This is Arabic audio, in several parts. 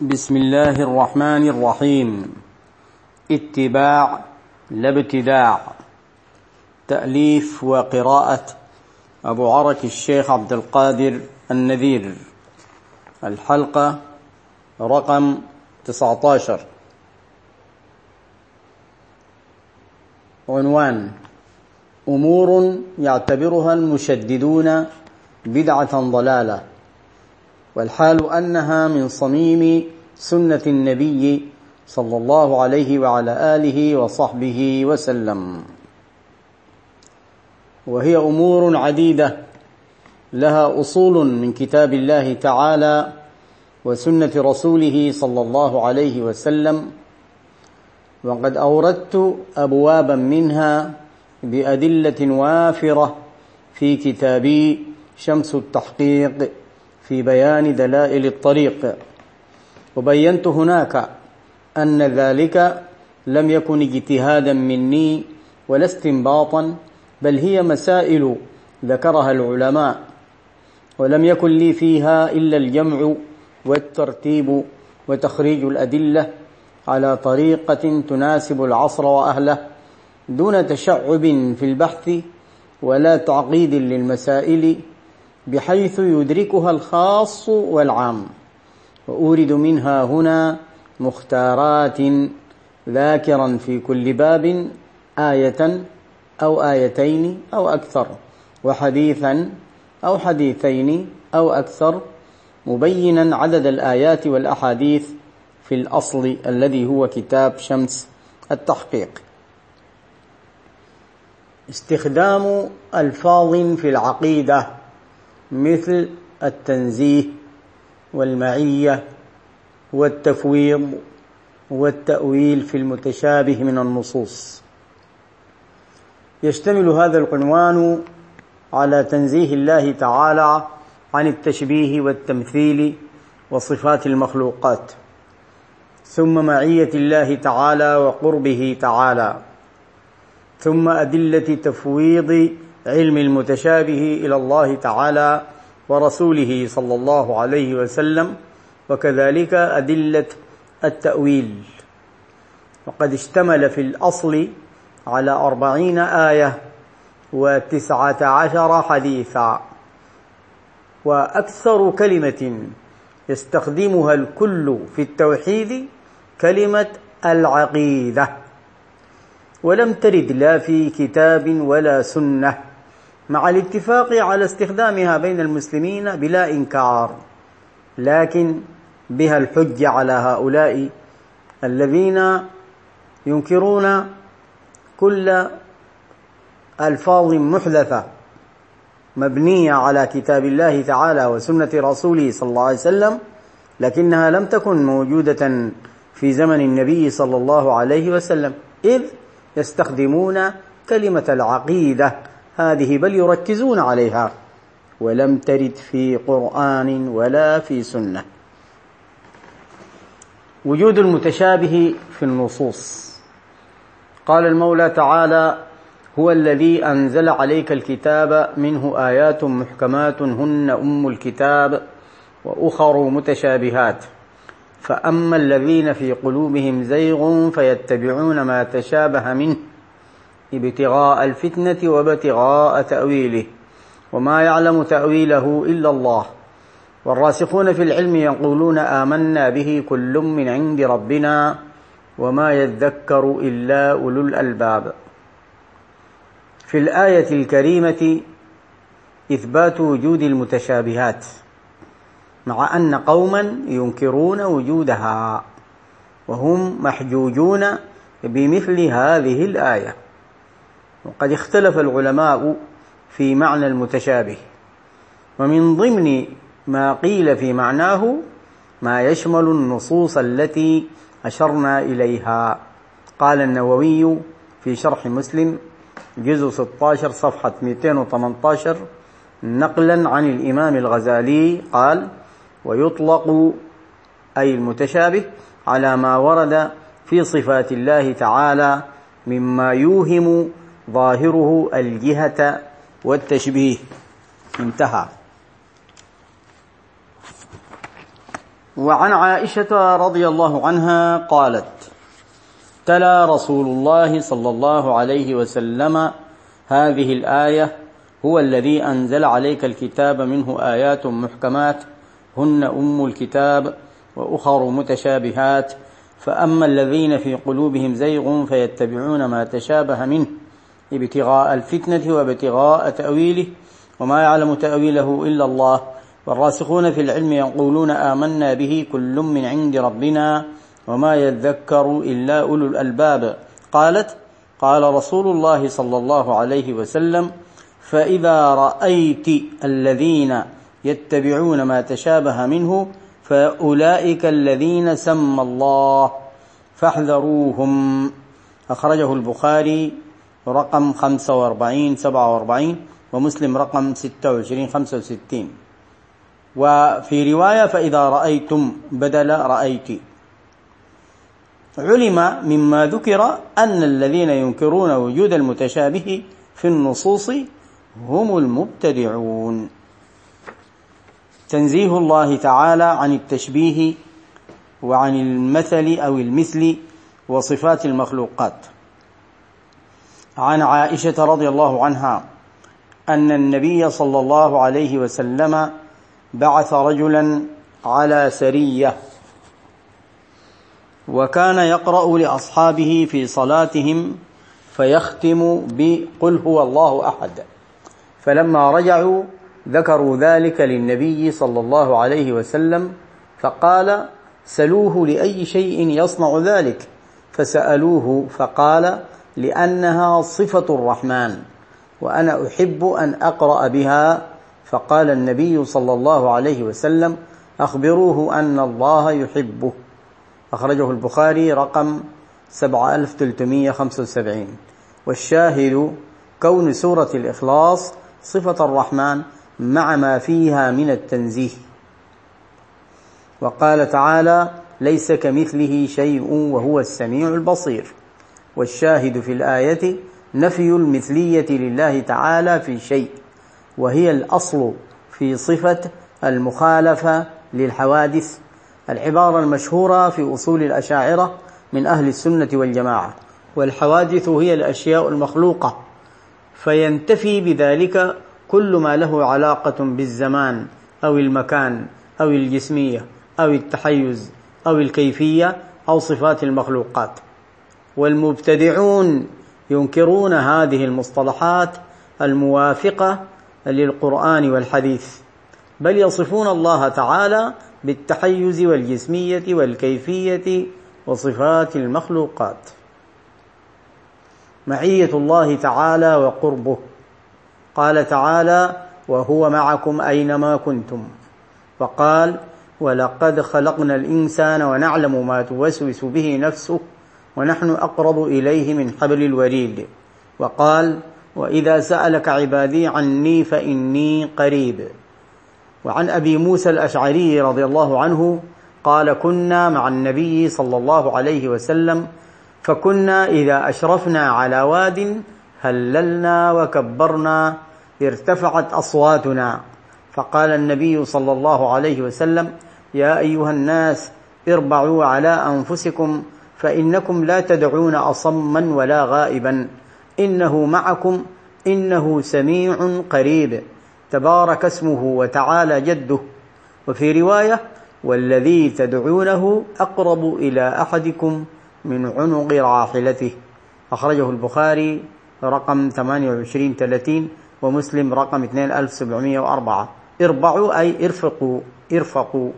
بسم الله الرحمن الرحيم. اتباع لا ابتداع تأليف وقراءة أبو عرك الشيخ عبد القادر النذير. الحلقة رقم 19 عنوان أمور يعتبرها المشددون بدعة ضلالة. والحال أنها من صميم سنة النبي صلى الله عليه وعلى آله وصحبه وسلم. وهي أمور عديدة لها أصول من كتاب الله تعالى وسنة رسوله صلى الله عليه وسلم. وقد أوردت أبوابا منها بأدلة وافرة في كتابي شمس التحقيق. في بيان دلائل الطريق. وبينت هناك أن ذلك لم يكن اجتهادا مني ولا استنباطا بل هي مسائل ذكرها العلماء ولم يكن لي فيها إلا الجمع والترتيب وتخريج الأدلة على طريقة تناسب العصر وأهله دون تشعب في البحث ولا تعقيد للمسائل بحيث يدركها الخاص والعام. وأورد منها هنا مختارات ذاكرا في كل باب آية أو آيتين أو أكثر وحديثا أو حديثين أو أكثر مبينا عدد الآيات والأحاديث في الأصل الذي هو كتاب شمس التحقيق. استخدام ألفاظ في العقيدة. مثل التنزيه والمعية والتفويض والتأويل في المتشابه من النصوص. يشتمل هذا العنوان على تنزيه الله تعالى عن التشبيه والتمثيل وصفات المخلوقات ثم معية الله تعالى وقربه تعالى ثم أدلة تفويض علم المتشابه إلى الله تعالى ورسوله صلى الله عليه وسلم وكذلك أدلة التأويل. وقد اشتمل في الأصل على أربعين آية وتسعة عشر حديثا. وأكثر كلمة يستخدمها الكل في التوحيد كلمة العقيدة. ولم ترد لا في كتاب ولا سنة. مع الاتفاق على استخدامها بين المسلمين بلا إنكار لكن بها الحجة على هؤلاء الذين ينكرون كل ألفاظ محدثة مبنية على كتاب الله تعالى وسنة رسوله صلى الله عليه وسلم لكنها لم تكن موجودة في زمن النبي صلى الله عليه وسلم إذ يستخدمون كلمة العقيدة هذه بل يركزون عليها. ولم ترد في قرآن ولا في سنة. وجود المتشابه في النصوص. قال المولى تعالى هو الذي أنزل عليك الكتاب منه آيات محكمات هن أم الكتاب وأخر متشابهات. فأما الذين في قلوبهم زيغ فيتبعون ما تشابه منه. ابتغاء الفتنة وابتغاء تأويله وما يعلم تأويله إلا الله. والراسخون في العلم يقولون آمنا به كل من عند ربنا وما يذكر إلا أولو الألباب. في الآية الكريمة إثبات وجود المتشابهات مع أن قوما ينكرون وجودها وهم محجوجون بمثل هذه الآية. وقد اختلف العلماء في معنى المتشابه. ومن ضمن ما قيل في معناه ما يشمل النصوص التي أشرنا إليها. قال النووي في شرح مسلم جزء 16 صفحة 218 نقلا عن الإمام الغزالي قال ويطلق أي المتشابه على ما ورد في صفات الله تعالى مما يوهم ظاهره الجهة والتشبيه. انتهى. وعن عائشة رضي الله عنها قالت تلا رسول الله صلى الله عليه وسلم هذه الآية هو الذي أنزل عليك الكتاب منه آيات محكمات هن أم الكتاب وأخر متشابهات فأما الذين في قلوبهم زيغ فيتبعون ما تشابه منه. ابتغاء الفتنة وابتغاء تأويله وما يعلم تأويله إلا الله. والراسخون في العلم يقولون آمنا به كل من عند ربنا وما يذكر إلا أولو الألباب. قالت قال رسول الله صلى الله عليه وسلم فإذا رأيت الذين يتبعون ما تشابه منه فأولئك الذين سمى الله فاحذروهم. أخرجه البخاري رقم 45 47 ومسلم رقم 26 65 وفي رواية فإذا رأيتم بدل رأيت. علم مما ذكر أن الذين ينكرون وجود المتشابه في النصوص هم المبتدعون. تنزيه الله تعالى عن التشبيه وعن المثل أو المثل وصفات المخلوقات. عن عائشة رضي الله عنها أن النبي صلى الله عليه وسلم بعث رجلا على سرية وكان يقرأ لأصحابه في صلاتهم فيختم بقل هو الله أحد فلما رجعوا ذكروا ذلك للنبي صلى الله عليه وسلم فقال سلوه لأي شيء يصنع ذلك فسألوه فقال لأنها صفة الرحمن وأنا أحب أن أقرأ بها. فقال النبي صلى الله عليه وسلم أخبروه أن الله يحبه. أخرجه البخاري رقم 7375 والشاهد كون سورة الإخلاص صفة الرحمن مع ما فيها من التنزيه. وقال تعالى ليس كمثله شيء وهو السميع البصير. والشاهد في الآية نفي المثلية لله تعالى في شيء وهي الأصل في صفة المخالفة للحوادث العبارة المشهورة في أصول الأشاعرة من أهل السنة والجماعة والحوادث هي الأشياء المخلوقة فينتفي بذلك كل ما له علاقة بالزمان أو المكان أو الجسمية أو التحيز أو الكيفية أو صفات المخلوقات. والمبتدعون ينكرون هذه المصطلحات الموافقة للقرآن والحديث. بل يصفون الله تعالى بالتحيز والجسمية والكيفية وصفات المخلوقات. معية الله تعالى وقربه. قال تعالى وهو معكم أينما كنتم وقال ولقد خلقنا الإنسان ونعلم ما توسوس به نفسه ونحن أقرب إليه من حبل الوريد. وقال وإذا سألك عبادي عني فإني قريب. وعن أبي موسى الأشعري رضي الله عنه قال كنا مع النبي صلى الله عليه وسلم فكنا إذا أشرفنا على واد هللنا وكبرنا ارتفعت أصواتنا. فقال النبي صلى الله عليه وسلم يا أيها الناس اربعوا على أنفسكم فإنكم لا تدعون اصما ولا غائبا. إنه معكم إنه سميع قريب. تبارك اسمه وتعالى جده. وفي رواية والذي تدعونه أقرب إلى أحدكم من عنق راحلته. أخرجه البخاري رقم 28 30 ومسلم رقم 2704 اربعوا أي ارفقوا ارفقوا.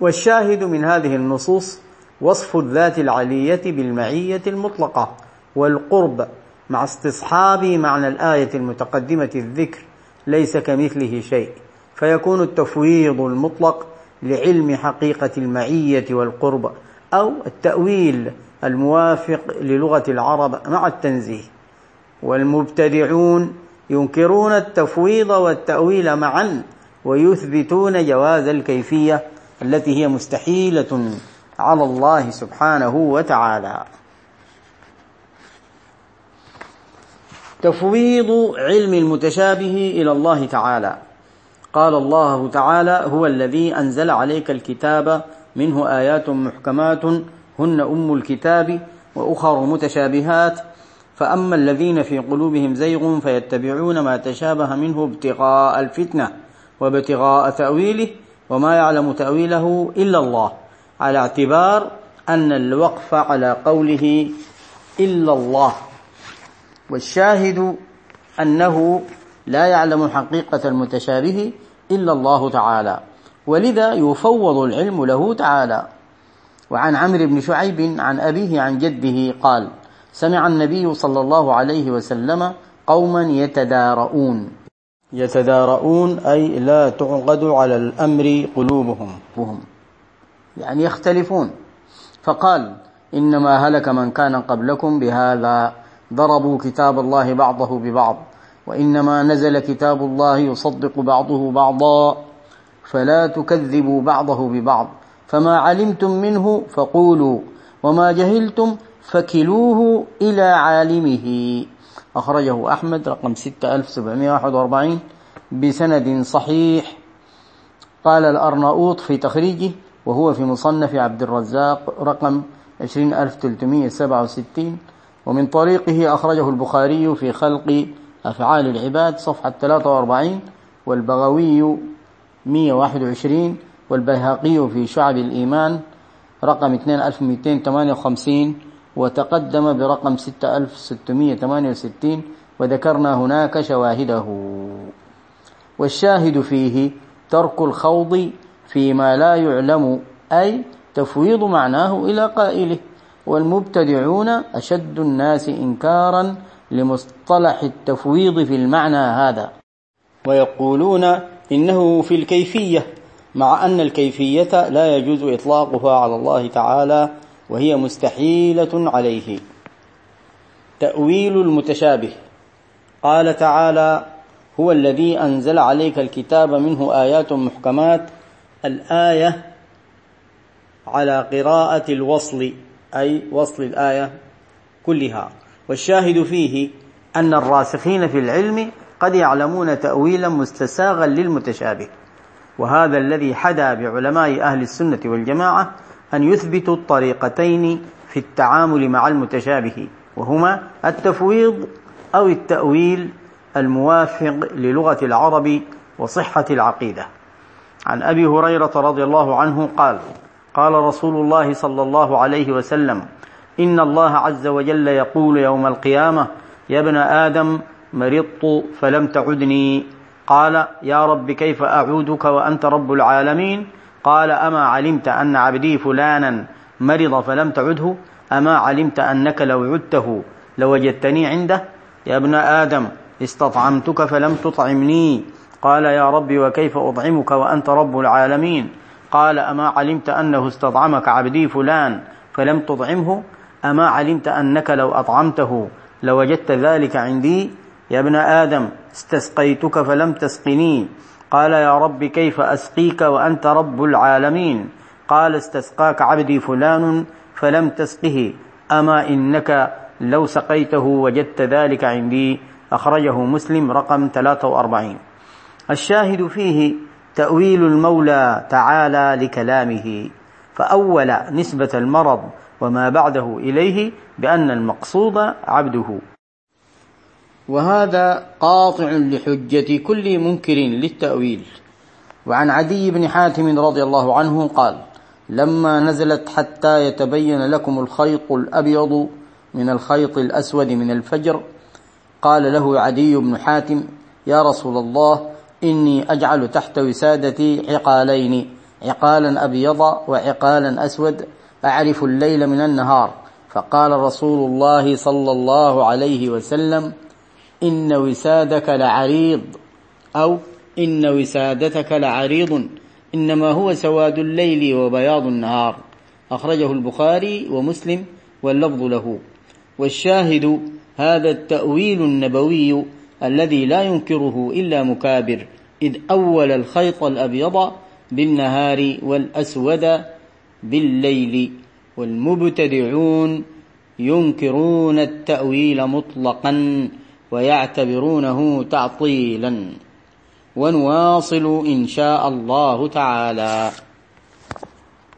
والشاهد من هذه النصوص وصف الذات العلية بالمعية المطلقة والقرب مع استصحاب معنى الآية المتقدمة الذكر ليس كمثله شيء فيكون التفويض المطلق لعلم حقيقة المعية والقرب أو التأويل الموافق للغة العرب مع التنزيه. والمبتدعون ينكرون التفويض والتأويل معا ويثبتون جواز الكيفية التي هي مستحيلة. على الله سبحانه وتعالى. تفويض علم المتشابه إلى الله تعالى. قال الله تعالى هو الذي أنزل عليك الكتاب منه آيات محكمات هن أم الكتاب وأخر متشابهات. فأما الذين في قلوبهم زيغ فيتبعون ما تشابه منه ابتغاء الفتنة وابتغاء تأويله وما يعلم تأويله إلا الله. على اعتبار أن الوقف على قوله إلا الله. والشاهد أنه لا يعلم حقيقة المتشابه إلا الله تعالى ولذا يفوض العلم له تعالى. وعن عمرو بن شعيب عن أبيه عن جده قال سمع النبي صلى الله عليه وسلم قوما يتدارؤون. يتدارؤون أي لا تعقد على الأمر قلوبهم. يعني يختلفون. فقال إنما هلك من كان قبلكم بهذا. ضربوا كتاب الله بعضه ببعض وإنما نزل كتاب الله يصدق بعضه بعضا فلا تكذبوا بعضه ببعض. فما علمتم منه فقولوا وما جهلتم فكلوه إلى عالمه. أخرجه أحمد رقم 6741 بسند صحيح. قال الأرناؤوط في تخريجه وهو في مصنف عبد الرزاق رقم 20367 ومن طريقه أخرجه البخاري في خلق أفعال العباد صفحة 43 والبغوي 121 والبيهقي في شعب الإيمان رقم 2258 وتقدم برقم 6668 وذكرنا هناك شواهده. والشاهد فيه ترك الخوض فيما لا يعلم أي تفويض معناه إلى قائله. والمبتدعون أشد الناس إنكارا لمصطلح التفويض في المعنى هذا. ويقولون إنه في الكيفية مع أن الكيفية لا يجوز إطلاقها على الله تعالى وهي مستحيلة عليه. تأويل المتشابه. قال تعالى هو الذي أنزل عليك الكتاب منه آيات محكمات الآية على قراءة الوصل أي وصل الآية كلها. والشاهد فيه أن الراسخين في العلم قد يعلمون تأويلا مستساغا للمتشابه. وهذا الذي حدا بعلماء أهل السنة والجماعة أن يثبتوا الطريقتين في التعامل مع المتشابه وهما التفويض أو التأويل الموافق للغة العرب وصحة العقيدة. عن أبي هريرة رضي الله عنه قال قال رسول الله صلى الله عليه وسلم إن الله عز وجل يقول يوم القيامة يا ابن آدم مرضت فلم تعدني. قال يا رب كيف أعودك وأنت رب العالمين؟ قال أما علمت أن عبدي فلانا مرض فلم تعده؟ أما علمت أنك لو عدته لوجدتني عنده؟ يا ابن آدم استطعمتك فلم تطعمني. قال يا رب وكيف أطعمك وأنت رب العالمين? قال أما علمت أنه استطعمك عبدي فلان فلم تطعمه؟ أما علمت أنك لو أطعمته لوجدت ذلك عندي؟ يا ابن آدم استسقيتك فلم تسقني. قال يا رب كيف أسقيك وأنت رب العالمين؟ قال استسقاك عبدي فلان فلم تسقه. أما إنك لو سقيته وجدت ذلك عندي. أخرجه مسلم رقم 43 الشاهد فيه تأويل المولى تعالى لكلامه فأول نسبة المرض وما بعده إليه بأن المقصود عبده. وهذا قاطع لحجة كل منكر للتأويل. وعن عدي بن حاتم رضي الله عنه قال لما نزلت حتى يتبين لكم الخيط الأبيض من الخيط الأسود من الفجر قال له عدي بن حاتم يا رسول الله إني أجعل تحت وسادتي عقالين عقالا أبيض وعقالا أسود أعرف الليل من النهار. فقال رسول الله صلى الله عليه وسلم إن وسادك لعريض أو إن وسادتك لعريض إنما هو سواد الليل وبياض النهار. أخرجه البخاري ومسلم واللفظ له. والشاهد هذا التأويل النبوي الذي لا ينكره إلا مكابر إذ أول الخيط الأبيض بالنهار والأسود بالليل. والمبتدعون ينكرون التأويل مطلقا ويعتبرونه تعطيلا. ونواصل إن شاء الله تعالى.